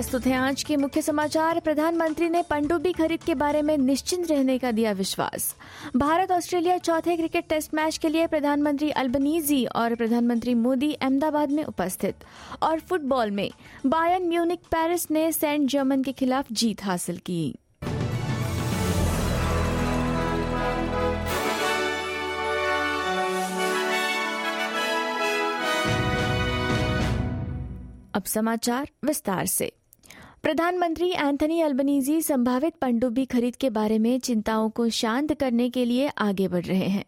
प्रस्तुत है आज के मुख्य समाचार। प्रधानमंत्री ने पनडुब्बी खरीद के बारे में निश्चिंत रहने का दिया विश्वास। भारत, ऑस्ट्रेलिया चौथे क्रिकेट टेस्ट मैच के लिए प्रधानमंत्री अल्बनीजी और प्रधानमंत्री मोदी अहमदाबाद में उपस्थित। और फुटबॉल में बायन म्यूनिक पेरिस ने सेंट जर्मन के खिलाफ जीत हासिल की। अब समाचार विस्तार से। प्रधानमंत्री एंथनी अल्बनीजी संभावित पनडुब्बी खरीद के बारे में चिंताओं को शांत करने के लिए आगे बढ़ रहे हैं।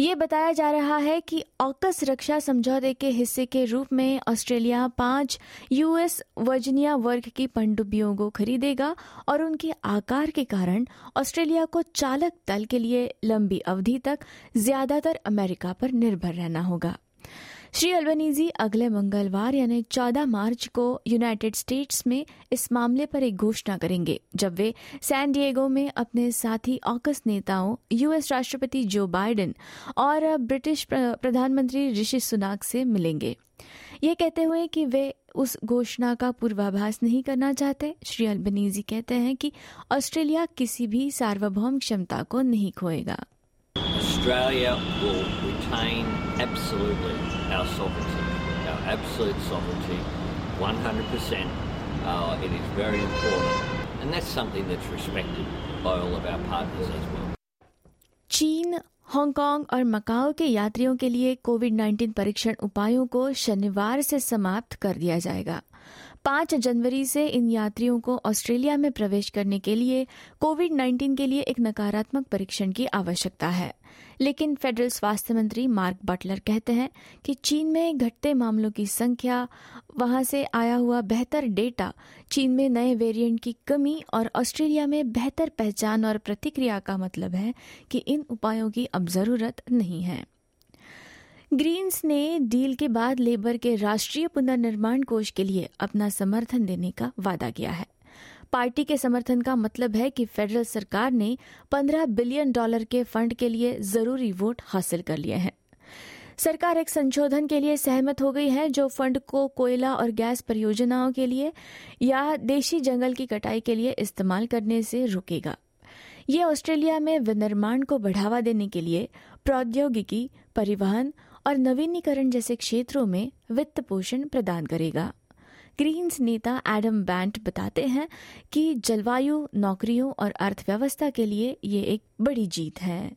ये बताया जा रहा है कि ऑकस रक्षा समझौते के हिस्से के रूप में ऑस्ट्रेलिया पाँच, यूएस वर्जिनिया वर्ग की पनडुब्बियों को खरीदेगा और उनके आकार के कारण ऑस्ट्रेलिया को चालक दल के लिए लंबी अवधि तक ज़्यादातर अमेरिका पर निर्भर रहना होगा। श्री अल्बनीजी अगले मंगलवार यानी 14 मार्च को यूनाइटेड स्टेट्स में इस मामले पर एक घोषणा करेंगे, जब वे सैन डिएगो में अपने साथी ऑकस नेताओं, यूएस राष्ट्रपति जो बाइडेन और ब्रिटिश प्रधानमंत्री ऋषि सुनाक से मिलेंगे। ये कहते हुए कि वे उस घोषणा का पूर्वाभास नहीं करना चाहते। श्री अल्बनीजी कहते हैं कि ऑस्ट्रेलिया किसी भी सार्वभौम क्षमता को नहीं खोएगा। Australia will retain absolutely our sovereignty, our absolute sovereignty, 100%. Uh, it is very important, and that's something that's respected by all of our partners as well. चीन हांगकांग और मकाओ के यात्रियों के लिए कोविड 19 परीक्षण उपायों को शनिवार से समाप्त कर दिया जाएगा पाँच जनवरी से इन यात्रियों को ऑस्ट्रेलिया में प्रवेश करने के लिए कोविड 19 के लिए एक नकारात्मक परीक्षण की आवश्यकता है। लेकिन फेडरल स्वास्थ्य मंत्री मार्क बटलर कहते हैं कि चीन में घटते मामलों की संख्या, वहाँ से आया हुआ बेहतर डेटा, चीन में नए वेरिएंट की कमी और ऑस्ट्रेलिया में बेहतर पहचान और प्रतिक्रिया का मतलब है कि इन उपायों की अब ज़रूरत नहीं है। ग्रीन्स ने डील के बाद लेबर के राष्ट्रीय पुनर्निर्माण कोष के लिए अपना समर्थन देने का वादा किया है। पार्टी के समर्थन का मतलब है कि फेडरल सरकार ने 15 बिलियन डॉलर के फंड के लिए ज़रूरी वोट हासिल कर लिए हैं। सरकार एक संशोधन के लिए सहमत हो गई है, जो फंड को कोयला और गैस परियोजनाओं के लिए या देशी जंगल की कटाई के लिए इस्तेमाल करने से रुकेगा। ये ऑस्ट्रेलिया में विनिर्माण को बढ़ावा देने के लिए प्रौद्योगिकी, परिवहन और नवीनीकरण जैसे क्षेत्रों में वित्त पोषण प्रदान करेगा। ग्रीन्स नेता एडम बैंट बताते हैं कि जलवायु नौकरियों और अर्थव्यवस्था के लिए ये एक बड़ी जीत है।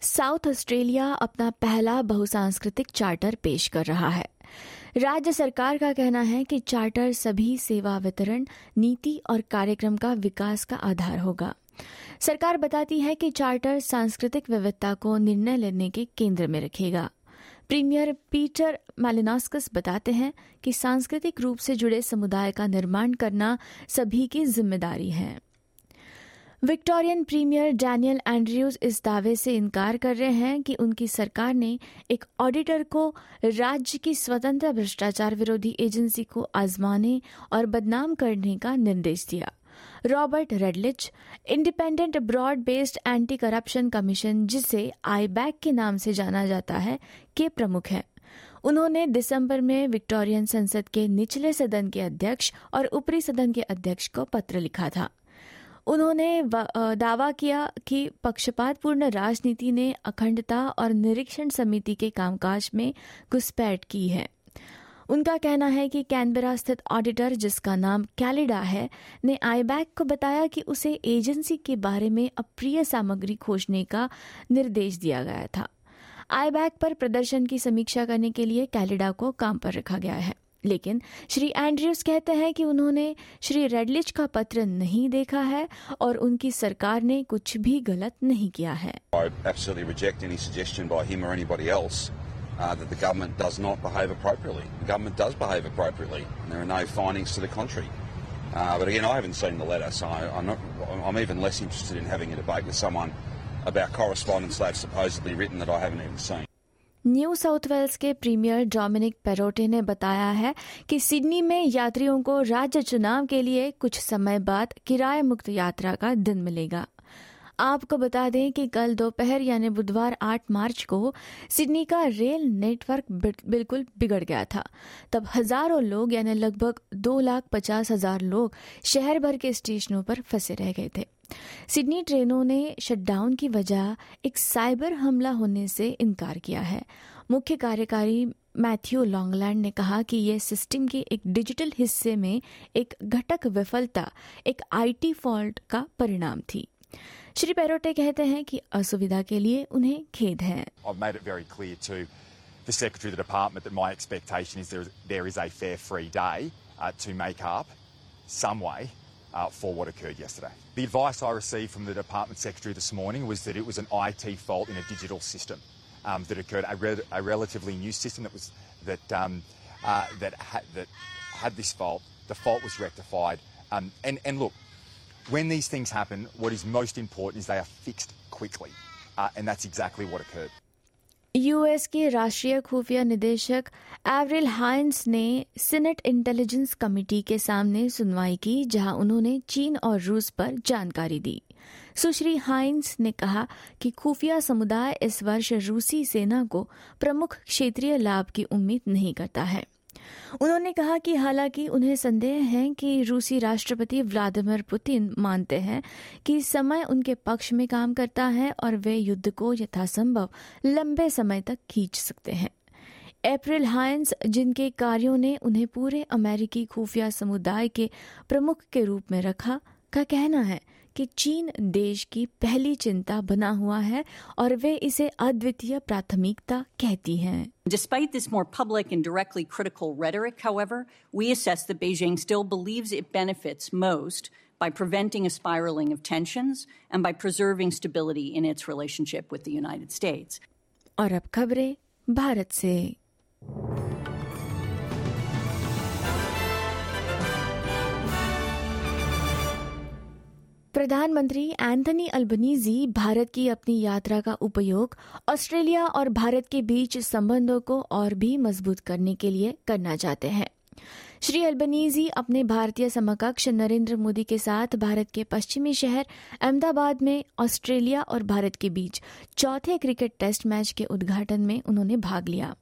साउथ ऑस्ट्रेलिया अपना पहला बहुसांस्कृतिक चार्टर पेश कर रहा है। राज्य सरकार का कहना है कि चार्टर सभी सेवा वितरण, नीति और कार्यक्रम का विकास का आधार होगा। सरकार बताती है कि चार्टर सांस्कृतिक विविधता को निर्णय लेने के केंद्र में रखेगा। प्रीमियर पीटर मैलिनास्कस बताते हैं कि सांस्कृतिक रूप से जुड़े समुदाय का निर्माण करना सभी की ज़िम्मेदारी है। विक्टोरियन प्रीमियर डैनियल एंड्रयूज इस दावे से इनकार कर रहे हैं कि उनकी सरकार ने एक ऑडिटर को राज्य की स्वतंत्र भ्रष्टाचार विरोधी एजेंसी को आजमाने और बदनाम करने का निर्देश दिया। Robert Redlich, independent broad based anti corruption commission, जिसे आईबैक के नाम से जाना जाता है, के प्रमुख हैं। उन्होंने दिसंबर में विक्टोरियन संसद के निचले सदन के अध्यक्ष और ऊपरी सदन के अध्यक्ष को पत्र लिखा था। उन्होंने दावा किया कि पक्षपातपूर्ण राजनीति ने अखंडता और निरीक्षण समिति के कामकाज में घुसपैठ की है। उनका कहना है कि कैनबरा स्थित ऑडिटर, जिसका नाम कैलिडा है, ने आईबैक को बताया कि उसे एजेंसी के बारे में अप्रिय सामग्री खोजने का निर्देश दिया गया था। आईबैक पर प्रदर्शन की समीक्षा करने के लिए कैलिडा को काम पर रखा गया है। लेकिन श्री एंड्रयूज कहते हैं कि उन्होंने श्री रेडलिच का पत्र नहीं देखा है और उनकी सरकार ने कुछ भी गलत नहीं किया है Uh, that the government does not behave appropriately. The government does behave appropriately, and there are no findings to the contrary. Uh, but again, I haven't seen the letter, so I, I'm, not, I'm even less interested in having a debate with someone about correspondence they've supposedly written that I haven't even seen. New South Wales के premier Dominic Perrottet ने बताया है कि Sydney में यात्रियों को राज्य चुनाव के लिए कुछ समय बाद किराए मुक्त यात्रा का दिन मिलेगा। आपको बता दें कि कल दोपहर यानी बुधवार 8 मार्च को सिडनी का रेल नेटवर्क बिल्कुल बिगड़ गया था। तब हज़ारों लोग यानी लगभग दो लाख पचास हज़ार लोग शहर भर के स्टेशनों पर फंसे रह गए थे। सिडनी ट्रेनों ने शटडाउन की वजह एक साइबर हमला होने से इनकार किया है। मुख्य कार्यकारी मैथ्यू लॉन्गलैंड ने कहा कि यह सिस्टम के एक डिजिटल हिस्से में एक घटक विफलता एक आईटी फॉल्ट का परिणाम थी। श्री पेरोटे कहते हैं कि असुविधा के लिए उन्हें खेद है। The Secretary of the Department that my expectation is there there is a fair free day uh, to make up some way uh, for what occurred yesterday. The advice I received from the Department Secretary this morning was that it was an IT fault in a digital system um, that occurred, a, re- a, relatively new system that was that um, uh, that had that had this fault. The fault was rectified, um, and and look, when these things happen, what is most important is they are fixed quickly. Uh, and that's exactly what occurred. US के राष्ट्रीय खुफिया निदेशक एवरिल हाइंस ने senate intelligence committee के सामने सुनवाई की, जहाँ उन्होंने चीन और रूस पर जानकारी दी। सुश्री हाइंस ने कहा कि खुफिया समुदाय इस वर्ष रूसी सेना को प्रमुख क्षेत्रीय लाभ की उम्मीद नहीं करता है। उन्होंने कहा कि हालाँकि उन्हें संदेह है कि रूसी राष्ट्रपति व्लादिमीर पुतिन मानते हैं कि समय उनके पक्ष में काम करता है और वे युद्ध को यथासंभव लंबे समय तक खींच सकते हैं। अप्रैल हाइंस जिनके कार्यों ने उन्हें पूरे अमेरिकी खुफिया समुदाय के प्रमुख के रूप में रखा, का कहना है कि चीन देश की पहली चिंता बना हुआ है और वे इसे अद्वितीय प्राथमिकता कहती हैं Despite this more public and directly critical rhetoric, however, we assess that Beijing still believes it benefits most by preventing a spiraling of tensions and by preserving stability in its relationship with the United States. और अब खबरें भारत से प्रधानमंत्री Anthony Albanese Bharat की अपनी यात्रा का उपयोग ऑस्ट्रेलिया और भारत के बीच संबंधों को और भी मज़बूत करने के लिए करना चाहते हैं। श्री अल्बनीजी अपने भारतीय समकक्ष नरेंद्र मोदी के साथ भारत के पश्चिमी शहर अहमदाबाद में ऑस्ट्रेलिया और भारत के बीच चौथे क्रिकेट टेस्ट मैच के उद्घाटन में उन्होंने भाग लिया।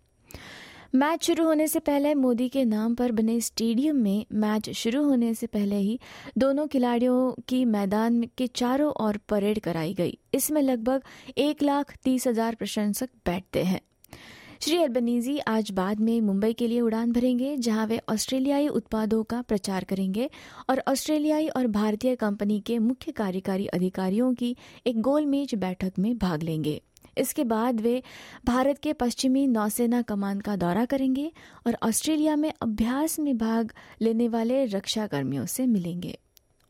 मैच शुरू होने से पहले मोदी के नाम पर बने स्टेडियम में मैच शुरू होने से पहले ही दोनों खिलाड़ियों की मैदान के चारों ओर परेड कराई गई। इसमें लगभग एक लाख तीस हज़ार प्रशंसक बैठते हैं। श्री अल्बनीजी आज बाद में मुंबई के लिए उड़ान भरेंगे, जहाँ वे ऑस्ट्रेलियाई उत्पादों का प्रचार करेंगे और ऑस्ट्रेलियाई और भारतीय कंपनी के मुख्य कार्यकारी अधिकारियों की एक गोलमेज बैठक में भाग लेंगे। इसके बाद वे भारत के पश्चिमी नौसेना कमान का दौरा करेंगे और ऑस्ट्रेलिया में अभ्यास में भाग लेने वाले रक्षा कर्मियों से मिलेंगे।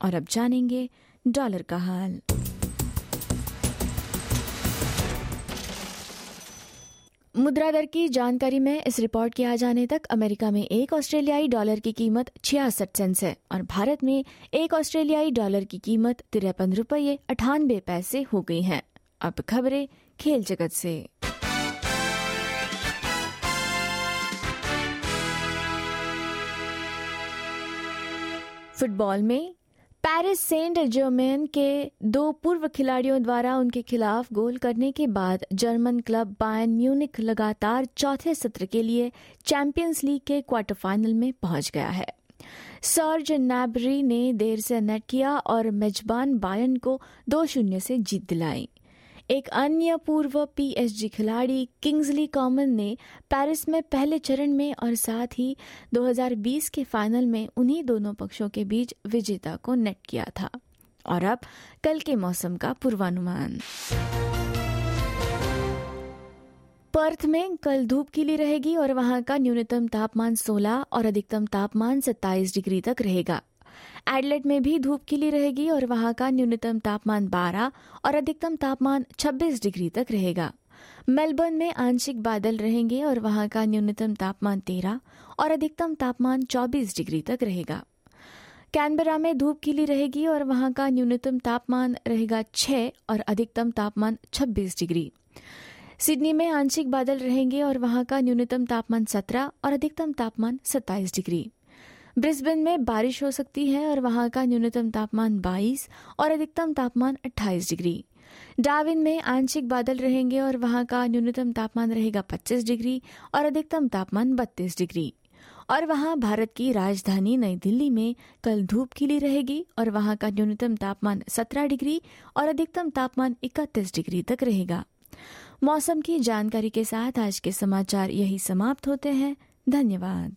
और अब जानेंगे डॉलर का हाल। मुद्रा दर की जानकारी में इस रिपोर्ट के आ जाने तक अमेरिका में एक ऑस्ट्रेलियाई डॉलर की कीमत छियासठ सेंस है और भारत में एक ऑस्ट्रेलियाई डॉलर की कीमत तिरपन रुपये अठानबे पैसे हो गई है। अब खबरें खेल जगत से। फुटबॉल में पेरिस सेंट जर्मेन के दो पूर्व खिलाड़ियों द्वारा उनके खिलाफ गोल करने के बाद जर्मन क्लब बायन म्यूनिक लगातार चौथे सत्र के लिए चैंपियंस लीग के क्वार्टर फाइनल में पहुँच गया है। सर्ज नैबरी ने देर से नेट किया और मेजबान बायन को दो शून्य से जीत दिलाई। एक अन्य पूर्व पीएसजी खिलाड़ी किंग्सली कॉमन ने पेरिस में पहले चरण में और साथ ही 2020 के फाइनल में उन्हीं दोनों पक्षों के बीच विजेता को नेट किया था। और अब कल के मौसम का पूर्वानुमान। पर्थ में कल धूप खिली रहेगी और वहाँ का न्यूनतम तापमान 16 और अधिकतम तापमान 27 डिग्री तक रहेगा। एडलेट में भी धूप खिली रहेगी और वहाँ का न्यूनतम तापमान 12 और अधिकतम तापमान 26 डिग्री तक रहेगा। मेलबर्न में आंशिक बादल रहेंगे और वहाँ का न्यूनतम तापमान 13 और अधिकतम तापमान 24 डिग्री तक रहेगा। कैनबरा में धूप खिली रहेगी और वहाँ का न्यूनतम तापमान रहेगा 6 और अधिकतम तापमान 26 डिग्री। सिडनी में आंशिक बादल रहेंगे और वहाँ का न्यूनतम तापमान 17 और अधिकतम तापमान 27 डिग्री। ब्रिस्बेन में बारिश हो सकती है और वहाँ का न्यूनतम तापमान 22 और अधिकतम तापमान 28 डिग्री। डाविन में आंशिक बादल रहेंगे और वहाँ का न्यूनतम तापमान रहेगा 25 डिग्री और अधिकतम तापमान 32 डिग्री। और वहाँ भारत की राजधानी नई दिल्ली में कल धूप खिली रहेगी और वहाँ का न्यूनतम तापमान 17 डिग्री और अधिकतम तापमान 31 डिग्री तक रहेगा। मौसम की जानकारी के साथ आज के समाचार यही समाप्त होते हैं। धन्यवाद।